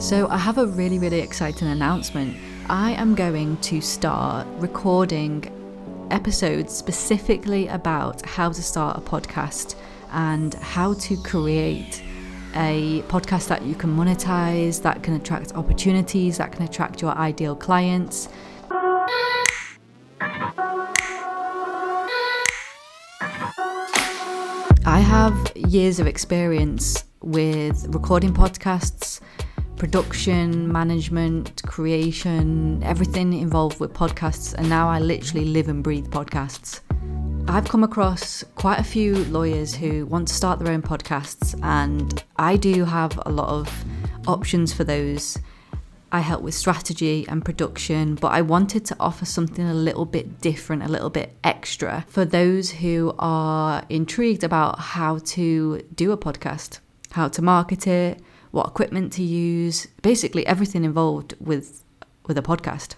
So, I have a really, really exciting announcement. I am going to start recording episodes specifically about how to start a podcast and how to create a podcast that you can monetize, that can attract opportunities, that can attract your ideal clients. I have years of experience with recording podcasts production, management, creation, everything involved with podcasts. And now I literally live and breathe podcasts. I've come across quite a few lawyers who want to start their own podcasts, and I do have a lot of options for those. I help with strategy and production, but I wanted to offer something a little bit different, a little bit extra for those who are intrigued about how to do a podcast, how to market it, what equipment to use, basically everything involved with with a podcast.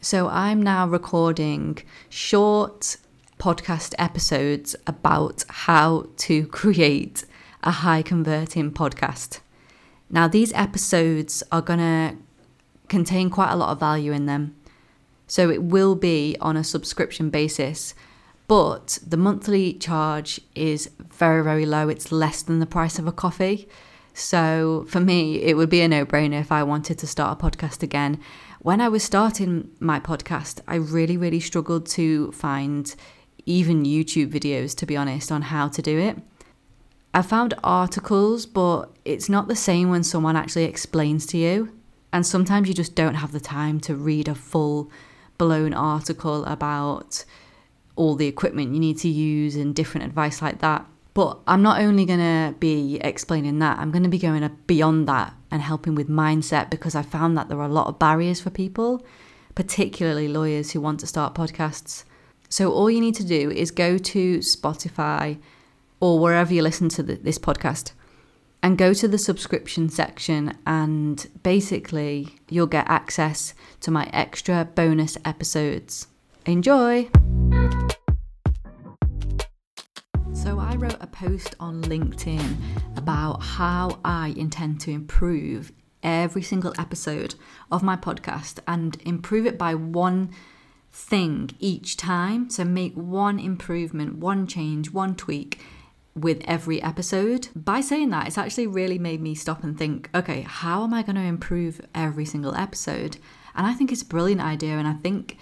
So I'm now recording short podcast episodes about how to create a high converting podcast. Now these episodes are going to contain quite a lot of value in them. So it will be on a subscription basis, but the monthly charge is very very low. It's less than the price of a coffee. So for me, it would be a no brainer if I wanted to start a podcast again. When I was starting my podcast, I really, really struggled to find even YouTube videos, to be honest, on how to do it. I found articles, but it's not the same when someone actually explains to you. And sometimes you just don't have the time to read a full blown article about all the equipment you need to use and different advice like that. But I'm not only going to be explaining that, I'm going to be going beyond that and helping with mindset because I found that there are a lot of barriers for people, particularly lawyers who want to start podcasts. So all you need to do is go to Spotify or wherever you listen to the, this podcast and go to the subscription section and basically you'll get access to my extra bonus episodes. Enjoy! A post on LinkedIn about how I intend to improve every single episode of my podcast and improve it by one thing each time. So, make one improvement, one change, one tweak with every episode. By saying that, it's actually really made me stop and think okay, how am I going to improve every single episode? And I think it's a brilliant idea, and I think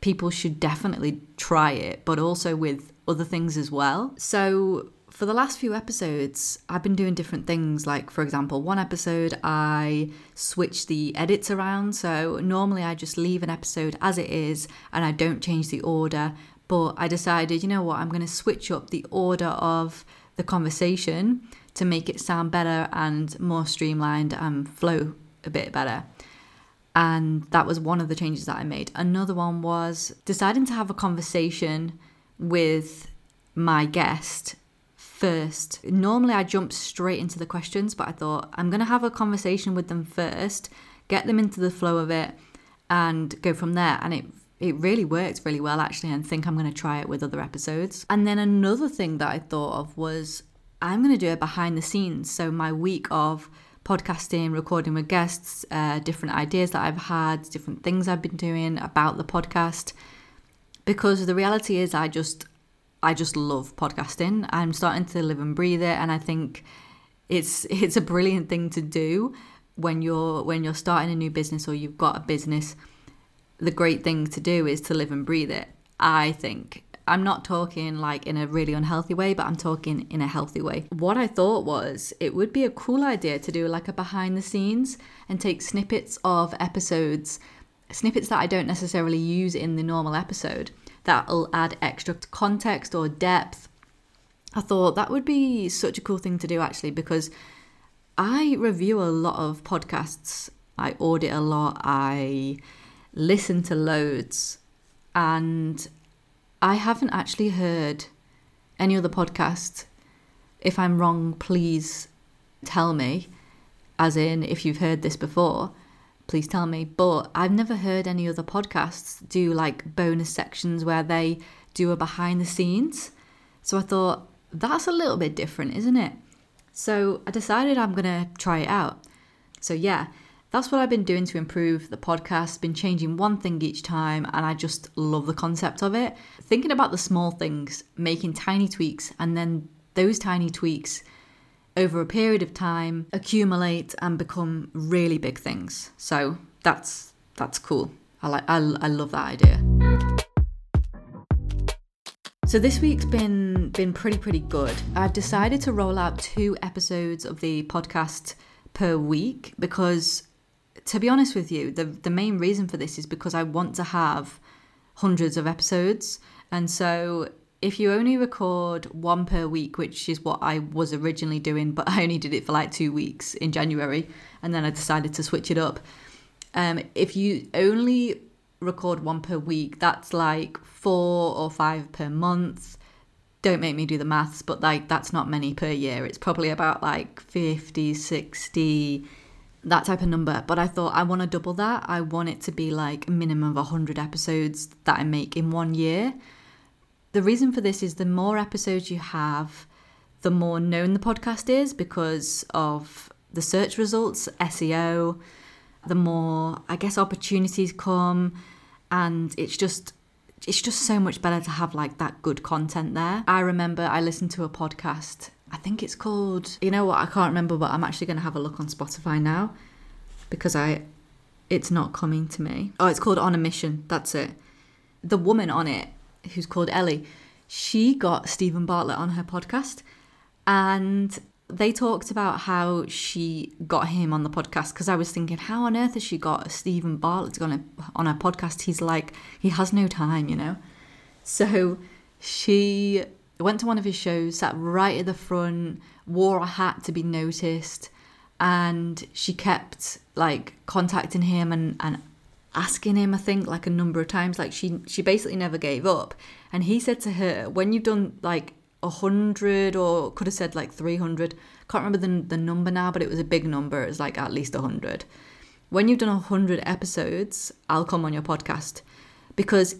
people should definitely try it, but also with other things as well. So, for the last few episodes, I've been doing different things. Like, for example, one episode I switched the edits around. So, normally I just leave an episode as it is and I don't change the order. But I decided, you know what, I'm going to switch up the order of the conversation to make it sound better and more streamlined and flow a bit better. And that was one of the changes that I made. Another one was deciding to have a conversation with my guest first. Normally, I jump straight into the questions, but I thought I'm going to have a conversation with them first, get them into the flow of it, and go from there. And it it really worked really well actually, and think I'm going to try it with other episodes. And then another thing that I thought of was I'm going to do it behind the scenes. So my week of podcasting, recording with guests, uh, different ideas that I've had, different things I've been doing about the podcast because the reality is I just I just love podcasting. I'm starting to live and breathe it and I think it's it's a brilliant thing to do when you're when you're starting a new business or you've got a business. The great thing to do is to live and breathe it. I think I'm not talking like in a really unhealthy way, but I'm talking in a healthy way. What I thought was it would be a cool idea to do like a behind the scenes and take snippets of episodes snippets that I don't necessarily use in the normal episode that'll add extra context or depth. I thought that would be such a cool thing to do actually because I review a lot of podcasts, I audit a lot, I listen to loads, and I haven't actually heard any other podcast. If I'm wrong, please tell me, as in if you've heard this before please tell me. But I've never heard any other podcasts do like bonus sections where they do a behind the scenes. So I thought, that's a little bit different, isn't it? So I decided I'm going to try it out. So, yeah, that's what I've been doing to improve the podcast, been changing one thing each time, and I just love the concept of it. Thinking about the small things, making tiny tweaks, and then those tiny tweaks over a period of time accumulate and become really big things. So that's that's cool. I like I, I love that idea. So this week's been been pretty pretty good. I've decided to roll out two episodes of the podcast per week because to be honest with you, the the main reason for this is because I want to have hundreds of episodes. And so if you only record one per week, which is what I was originally doing, but I only did it for like two weeks in January, and then I decided to switch it up. Um, if you only record one per week, that's like four or five per month. Don't make me do the maths, but like that's not many per year. It's probably about like 50, 60, that type of number. But I thought I want to double that. I want it to be like a minimum of 100 episodes that I make in one year. The reason for this is the more episodes you have, the more known the podcast is because of the search results, SEO, the more I guess opportunities come and it's just it's just so much better to have like that good content there. I remember I listened to a podcast. I think it's called you know what I can't remember but I'm actually going to have a look on Spotify now because I it's not coming to me. Oh, it's called On a Mission. That's it. The woman on it who's called Ellie, she got Steven Bartlett on her podcast and they talked about how she got him on the podcast because I was thinking, how on earth has she got Steven Bartlett on a, on her podcast? He's like, he has no time, you know? So she went to one of his shows, sat right at the front, wore a hat to be noticed, and she kept like contacting him and, and asking him, I think, like a number of times. Like she she basically never gave up. And he said to her, when you've done like a hundred or could have said like three hundred, can't remember the the number now, but it was a big number. It was like at least a hundred. When you've done a hundred episodes, I'll come on your podcast because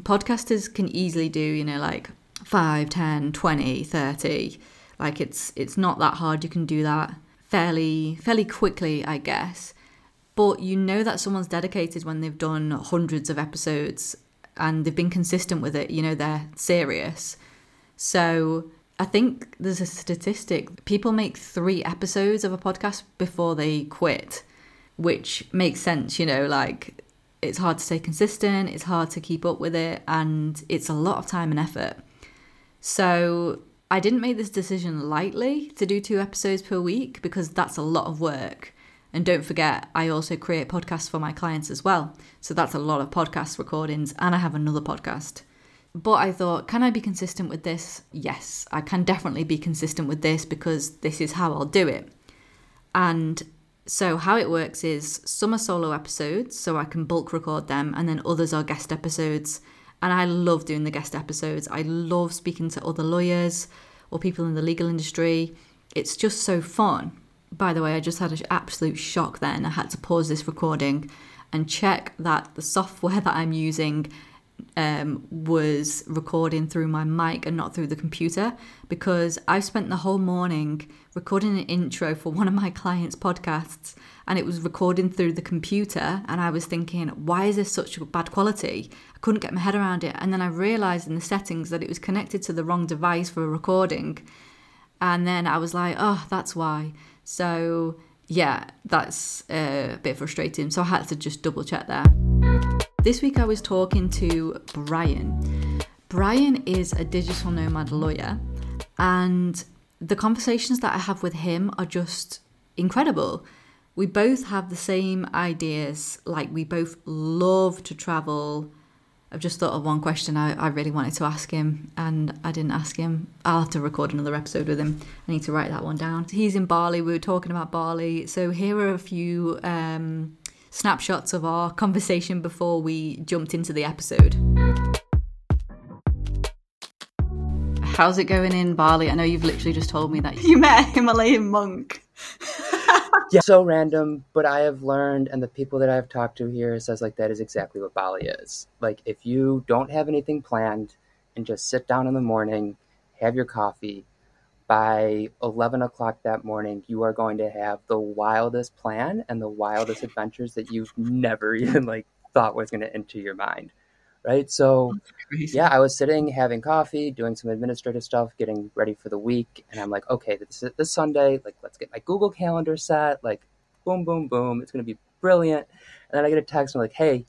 podcasters can easily do, you know, like 5, 10, 20, 30. Like it's it's not that hard. You can do that fairly fairly quickly, I guess but you know that someone's dedicated when they've done hundreds of episodes and they've been consistent with it, you know, they're serious. So I think there's a statistic people make three episodes of a podcast before they quit, which makes sense, you know, like it's hard to stay consistent, it's hard to keep up with it, and it's a lot of time and effort. So I didn't make this decision lightly to do two episodes per week because that's a lot of work. And don't forget, I also create podcasts for my clients as well. So that's a lot of podcast recordings, and I have another podcast. But I thought, can I be consistent with this? Yes, I can definitely be consistent with this because this is how I'll do it. And so, how it works is some are solo episodes, so I can bulk record them, and then others are guest episodes. And I love doing the guest episodes. I love speaking to other lawyers or people in the legal industry. It's just so fun by the way, I just had an absolute shock then. I had to pause this recording and check that the software that I'm using um, was recording through my mic and not through the computer because I spent the whole morning recording an intro for one of my clients' podcasts and it was recording through the computer. And I was thinking, why is this such bad quality? I couldn't get my head around it. And then I realized in the settings that it was connected to the wrong device for a recording. And then I was like, oh, that's why. So yeah, that's a bit frustrating. So I had to just double check there. This week I was talking to Brian. Brian is a digital nomad lawyer, and the conversations that I have with him are just incredible. We both have the same ideas, like we both love to travel, I've just thought of one question I, I really wanted to ask him and I didn't ask him. I'll have to record another episode with him. I need to write that one down. He's in Bali. We were talking about Bali. So here are a few um, snapshots of our conversation before we jumped into the episode. How's it going in Bali? I know you've literally just told me that you met a Himalayan monk. yeah, so random, but I have learned, and the people that I've talked to here says like that is exactly what Bali is. Like if you don't have anything planned and just sit down in the morning, have your coffee, by 11 o'clock that morning, you are going to have the wildest plan and the wildest adventures that you've never even like thought was going to enter your mind. Right. So, yeah, I was sitting having coffee, doing some administrative stuff, getting ready for the week. And I'm like, okay, this, this Sunday, like, let's get my Google Calendar set. Like, boom, boom, boom. It's going to be brilliant. And then I get a text and I'm like, hey,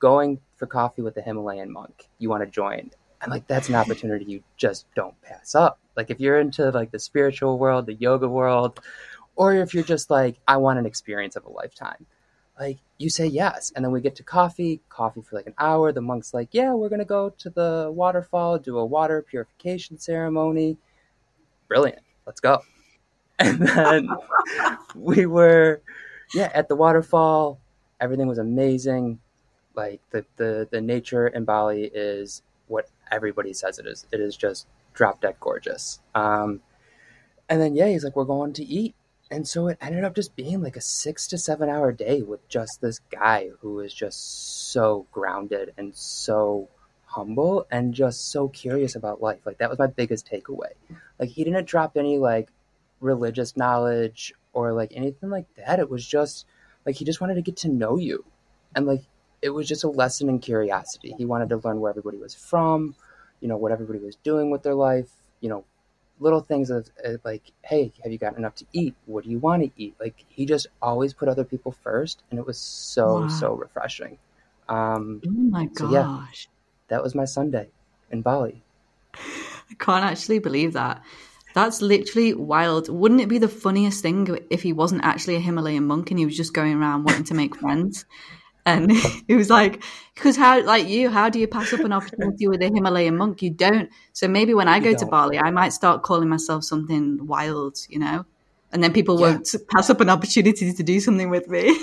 going for coffee with the Himalayan monk. You want to join? And like, that's an opportunity you just don't pass up. Like if you're into like the spiritual world, the yoga world, or if you're just like, I want an experience of a lifetime, like you say yes. And then we get to coffee, coffee for like an hour. The monk's like, yeah, we're going to go to the waterfall, do a water purification ceremony. Brilliant. Let's go. And then we were, yeah, at the waterfall. Everything was amazing. Like the, the, the nature in Bali is what everybody says it is. It is just drop dead gorgeous. Um, and then yeah, he's like, we're going to eat. And so it ended up just being like a six to seven hour day with just this guy who is just so grounded and so humble and just so curious about life. Like that was my biggest takeaway. Like he didn't drop any like religious knowledge or like anything like that. It was just like he just wanted to get to know you. And like it was just a lesson in curiosity. He wanted to learn where everybody was from, you know, what everybody was doing with their life, you know, little things of uh, like, hey, have you gotten enough to eat? What do you want to eat? Like he just always put other people first, and it was so wow. so refreshing. Um, oh my gosh, so yeah, that was my Sunday in Bali. I can't actually believe that. That's literally wild. Wouldn't it be the funniest thing if he wasn't actually a Himalayan monk and he was just going around wanting to make friends? And it was like, because how, like you, how do you pass up an opportunity with a Himalayan monk? You don't. So maybe when I go to Bali, I might start calling myself something wild, you know? And then people yeah. won't pass up an opportunity to do something with me.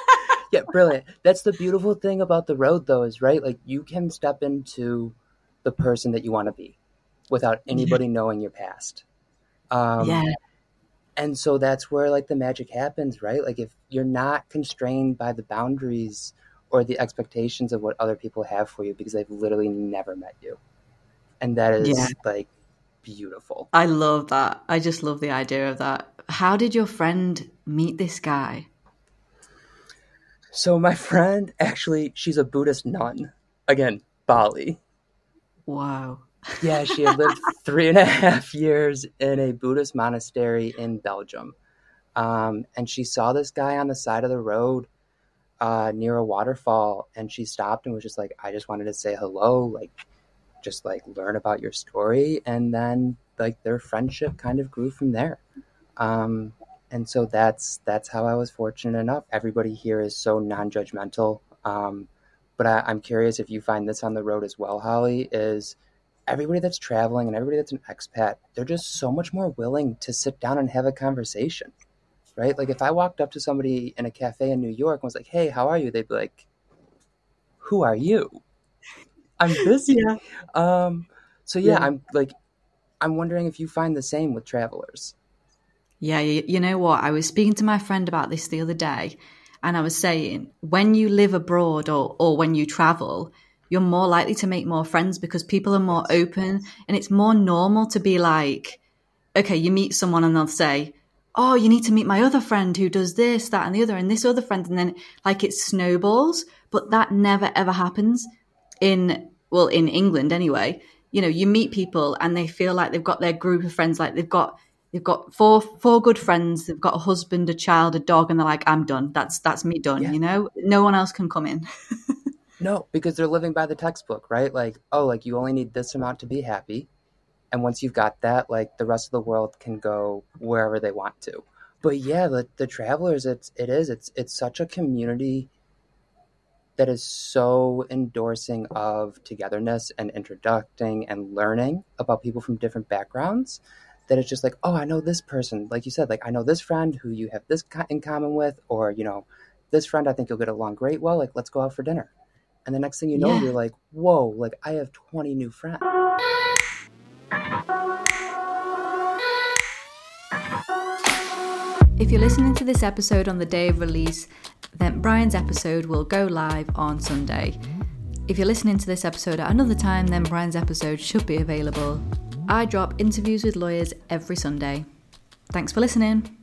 yeah, brilliant. That's the beautiful thing about the road, though, is right? Like you can step into the person that you want to be without anybody yeah. knowing your past. Um, yeah and so that's where like the magic happens right? Like if you're not constrained by the boundaries or the expectations of what other people have for you because they've literally never met you. And that is yeah. like beautiful. I love that. I just love the idea of that. How did your friend meet this guy? So my friend actually she's a buddhist nun. Again bali. Wow yeah, she had lived three and a half years in a Buddhist monastery in Belgium. Um, and she saw this guy on the side of the road uh, near a waterfall. And she stopped and was just like, I just wanted to say hello, like, just like learn about your story. And then, like, their friendship kind of grew from there. Um, and so that's that's how I was fortunate enough. Everybody here is so non-judgmental. Um, but I, I'm curious if you find this on the road as well, Holly. Is everybody that's traveling and everybody that's an expat, they're just so much more willing to sit down and have a conversation, right? Like if I walked up to somebody in a cafe in New York and was like, "Hey, how are you?" They'd be like, "Who are you?" I'm busy. yeah. Um, so yeah, yeah, I'm like, I'm wondering if you find the same with travelers. Yeah, you, you know what? I was speaking to my friend about this the other day, and I was saying when you live abroad or or when you travel you're more likely to make more friends because people are more open and it's more normal to be like, okay, you meet someone and they'll say, oh, you need to meet my other friend who does this, that, and the other, and this other friend. And then like it snowballs, but that never ever happens in, well, in England anyway. You know, you meet people and they feel like they've got their group of friends, like they've got they've got four four good friends they've got a husband a child a dog and they're like i'm done that's that's me done yeah. you know no one else can come in No, because they're living by the textbook, right? Like, oh, like you only need this amount to be happy. And once you've got that, like the rest of the world can go wherever they want to. But yeah, the, the travelers, it's it is it's it's such a community that is so endorsing of togetherness and introducing and learning about people from different backgrounds that it's just like oh i know this person like you said like i know this friend who you have this in common with or you know this friend i think you'll get along great well like let's go out for dinner and the next thing you know, yeah. you're like, whoa, like I have 20 new friends. If you're listening to this episode on the day of release, then Brian's episode will go live on Sunday. If you're listening to this episode at another time, then Brian's episode should be available I drop interviews with lawyers every Sunday. Thanks for listening.